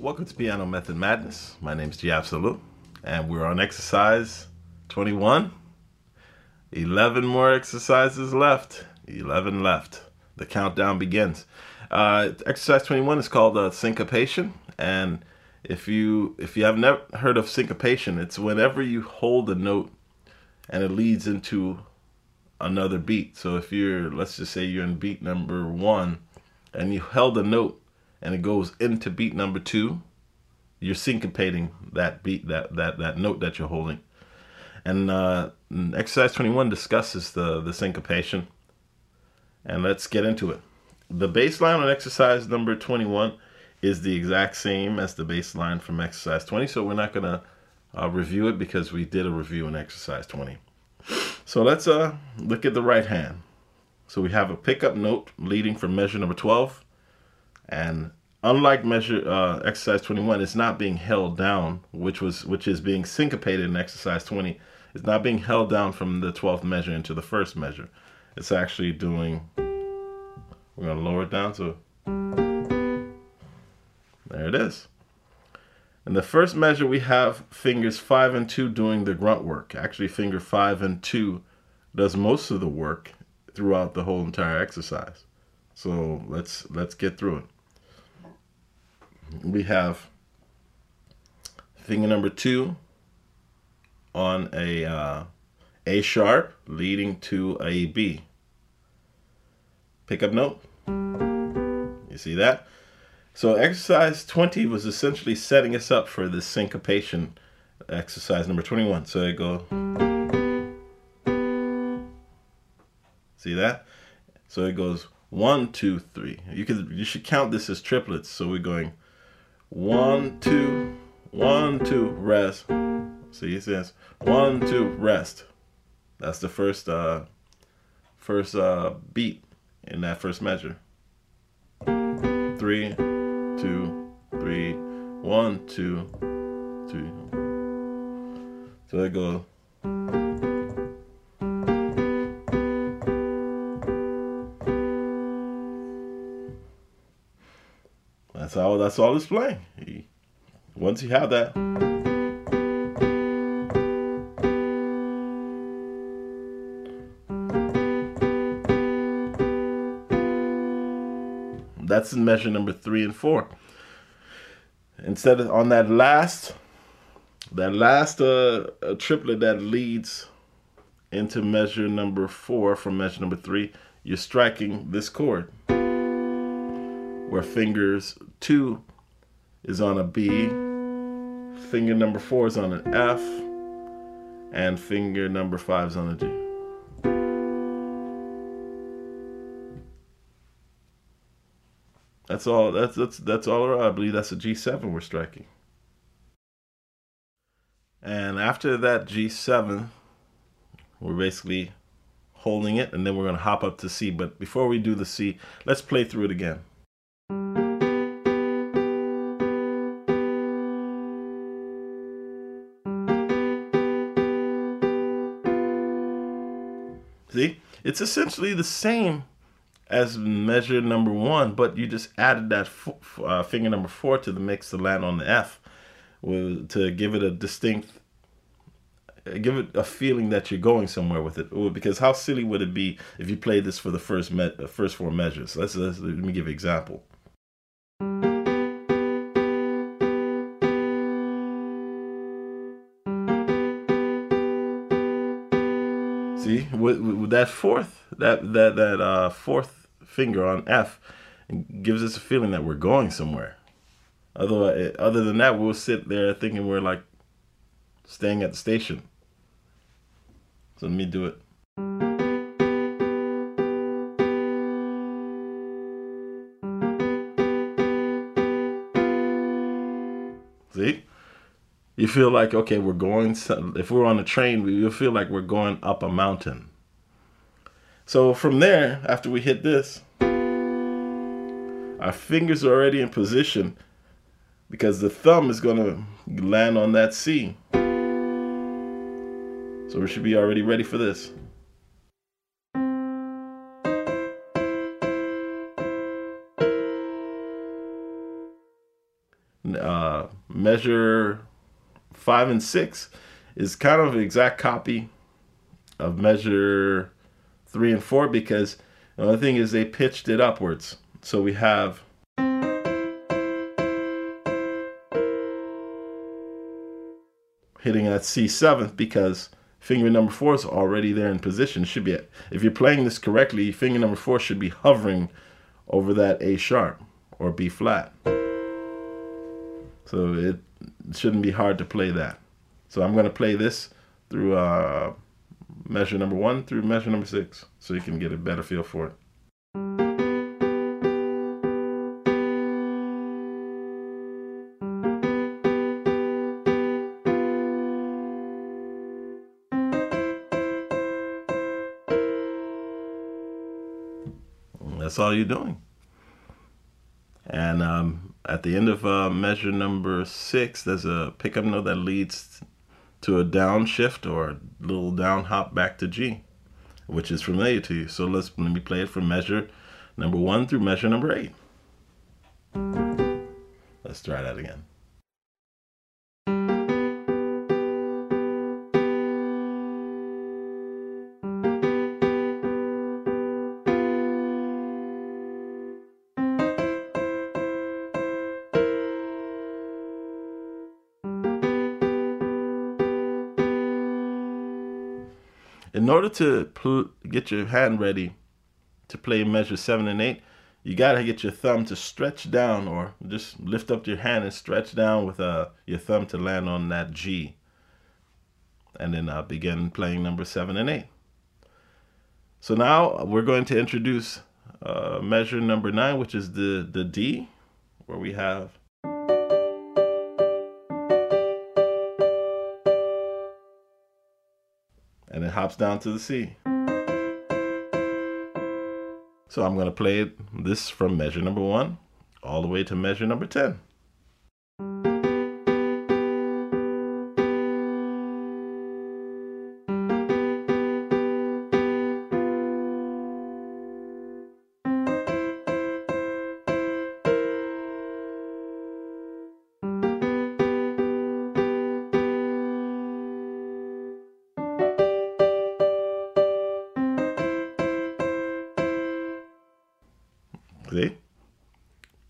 Welcome to Piano Method Madness. My name is Giabsolu, and we're on exercise 21. 11 more exercises left. 11 left. The countdown begins. Uh, exercise 21 is called uh, syncopation, and if you if you have never heard of syncopation, it's whenever you hold a note and it leads into another beat. So if you're let's just say you're in beat number one and you held a note and it goes into beat number two, you're syncopating that beat, that that that note that you're holding. And uh, exercise 21 discusses the the syncopation. And let's get into it. The bass line on exercise number 21 is the exact same as the bass line from exercise 20, so we're not gonna uh, review it because we did a review in exercise 20. So let's uh, look at the right hand. So we have a pickup note leading from measure number 12 and unlike measure uh, exercise 21 it's not being held down which was which is being syncopated in exercise 20 it's not being held down from the 12th measure into the first measure. It's actually doing we're going to lower it down to there it is. In the first measure we have fingers 5 and 2 doing the grunt work. Actually finger 5 and 2 does most of the work throughout the whole entire exercise. So let's let's get through it we have finger number two on a uh, A sharp leading to a B. Pickup note. You see that? So exercise 20 was essentially setting us up for this syncopation exercise number 21. So I go. See that? So it goes one, two, three. You could you should count this as triplets. So we're going one, two, one, two, rest. See, it says one, two, rest. That's the first uh first uh beat in that first measure. Three, two, three, one, two, two. So it goes. That's all. That's all it's playing. Once you have that. That's in measure number three and four. Instead of on that last, that last uh, triplet that leads into measure number four from measure number three, you're striking this chord where fingers two is on a B, finger number four is on an F, and finger number five is on a G. That's all. That's that's that's all around. I believe that's a G7 we're striking. And after that G7, we're basically holding it, and then we're to hop up to C. But before we do the C, let's play through it again. It's essentially the same as measure number one, but you just added that uh, finger number four to the mix to land on the F to give it a distinct, give it a feeling that you're going somewhere with it. Because how silly would it be if you played this for the first me- first four measures? Let's, let's let me give an example. With, with that fourth, that that that uh, fourth finger on F, gives us a feeling that we're going somewhere. Otherwise, other than that, we'll sit there thinking we're like staying at the station. So let me do it. See? You feel like, okay, we're going, if we're on a train, we feel like we're going up a mountain. So from there, after we hit this, our fingers are already in position because the thumb is going to land on that C. So we should be already ready for this. uh, measure five and six is kind of an exact copy of measure three and four because the only thing is they pitched it upwards. So we have hitting at C seventh because finger number four is already there in position. Should be if you're playing this correctly, finger number four should be hovering over that A sharp or B flat. So it shouldn't be hard to play that. So I'm going to play this through uh, measure number one through measure number six so you can get a better feel for it. That's all you're doing. And um, at the end of uh, measure number six, there's a pickup note that leads to a downshift or little down hop back to G, which is familiar to you. So let's let me play it from measure number one through measure number eight. Let's try that again. Order to pl- get your hand ready to play measure seven and eight, you gotta get your thumb to stretch down, or just lift up your hand and stretch down with uh, your thumb to land on that G, and then uh, begin playing number seven and eight. So now we're going to introduce uh, measure number nine, which is the the D, where we have hops down to the C. So I'm going to play this from measure number one all the way to measure number 10.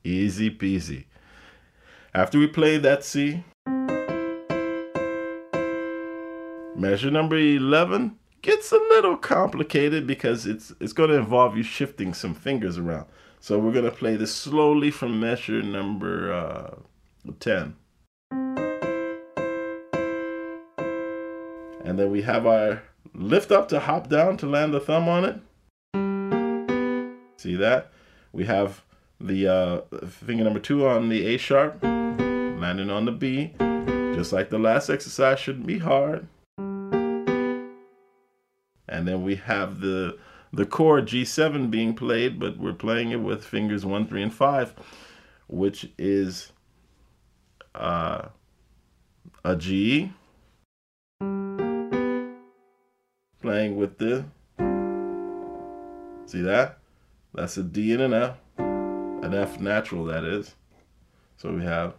Easy peasy. After we play that C, measure number 11 gets a little complicated because it's it's going to involve you shifting some fingers around. So we're going to play this slowly from measure number uh, 10. And then we have our lift up to hop down to land the thumb on it. See that? We have the uh, finger number two on the A sharp, landing on the B, just like the last exercise shouldn't be hard. And then we have the the chord G7 being played, but we're playing it with fingers one, three, and five, which is uh, a G, playing with the, see that? That's a D and an F. An F natural, that is. So we have.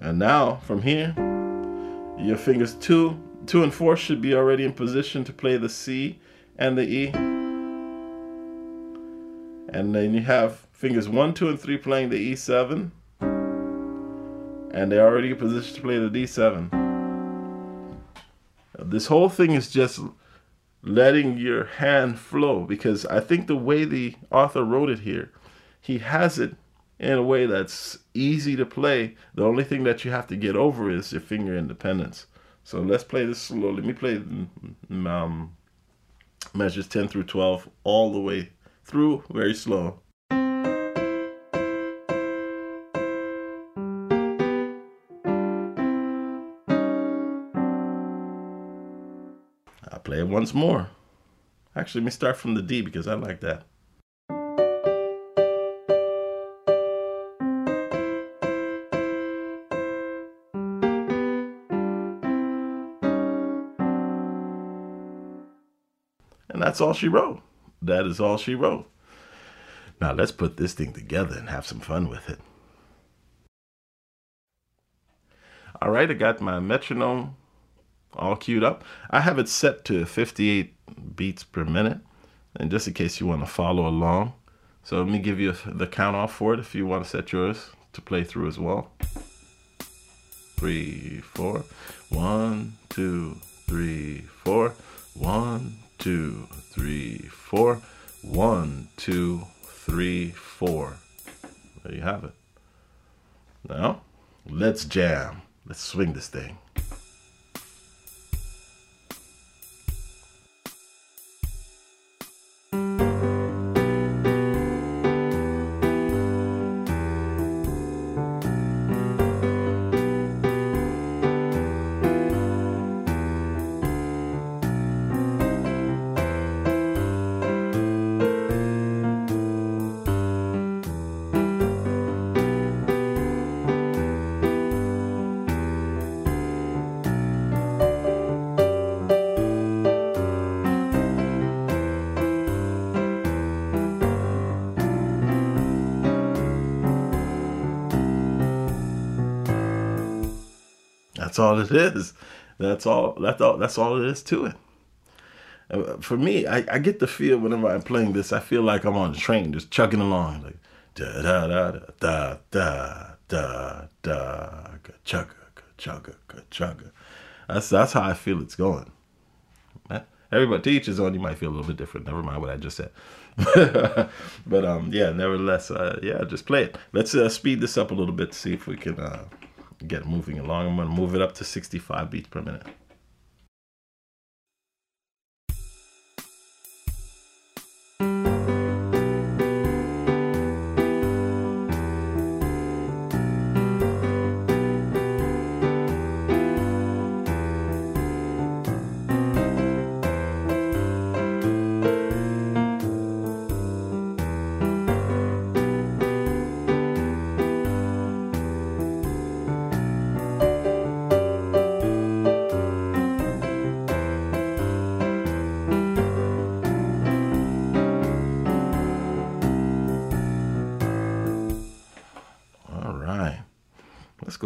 And now, from here, your fingers two, two and four should be already in position to play the C and the E. And then you have fingers one, two, and three playing the E7 and they're already positioned to play the D7. This whole thing is just letting your hand flow because I think the way the author wrote it here, he has it in a way that's easy to play. The only thing that you have to get over is your finger independence. So let's play this slowly. Let me play um, measures 10 through 12 all the way through very slow. Once more. Actually, let me start from the D because I like that. And that's all she wrote. That is all she wrote. Now let's put this thing together and have some fun with it. All right, I got my metronome all queued up. I have it set to 58 beats per minute. And just in case you want to follow along. So let me give you the count off for it if you want to set yours to play through as well. Three, four. One, two, three, four. One, two, three, four. One, two, three, four. There you have it. Now, let's jam. Let's swing this thing. That's all it is. That's all. That's all. That's all it is to it. Uh, for me, I, I get the feel whenever I'm playing this. I feel like I'm on a train, just chugging along, like da da da da da da da ka chugga ka chugga ka chugga. That's that's how I feel it's going. Eh? Everybody teaches on you might feel a little bit different. Never mind what I just said. but um, yeah, nevertheless, uh, yeah, just play it. Let's uh, speed this up a little bit to see if we can uh, get moving along. I'm to move it up to 65 beats per minute.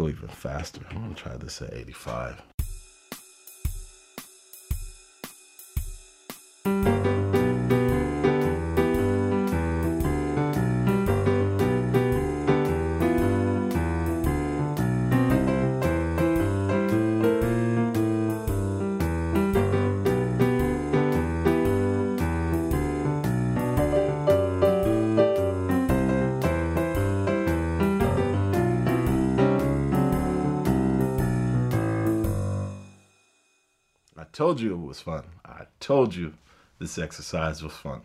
Even faster. I'm gonna try this at 85. Told you it was fun. I told you this exercise was fun.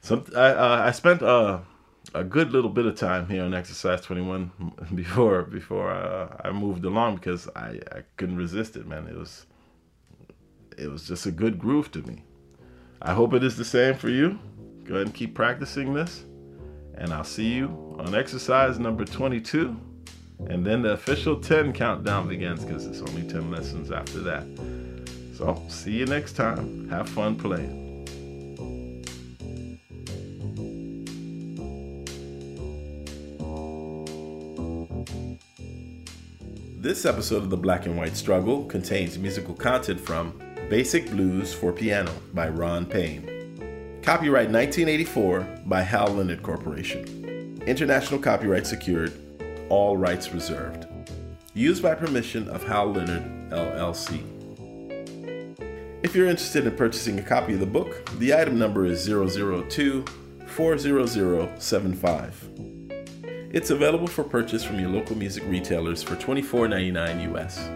So I, uh, I spent uh, a good little bit of time here on exercise 21 before before uh, I moved along because I, I couldn't resist it, man. It was it was just a good groove to me. I hope it is the same for you. Go ahead and keep practicing this, and I'll see you on exercise number 22. And then the official 10 countdown begins because it's only 10 lessons after that. So, see you next time. Have fun playing. This episode of The Black and White Struggle contains musical content from Basic Blues for Piano by Ron Payne. Copyright 1984 by Hal Leonard Corporation. International copyright secured, all rights reserved. Used by permission of Hal Leonard, LLC. If you're interested in purchasing a copy of the book, the item number is 002 40075. It's available for purchase from your local music retailers for $24.99 US.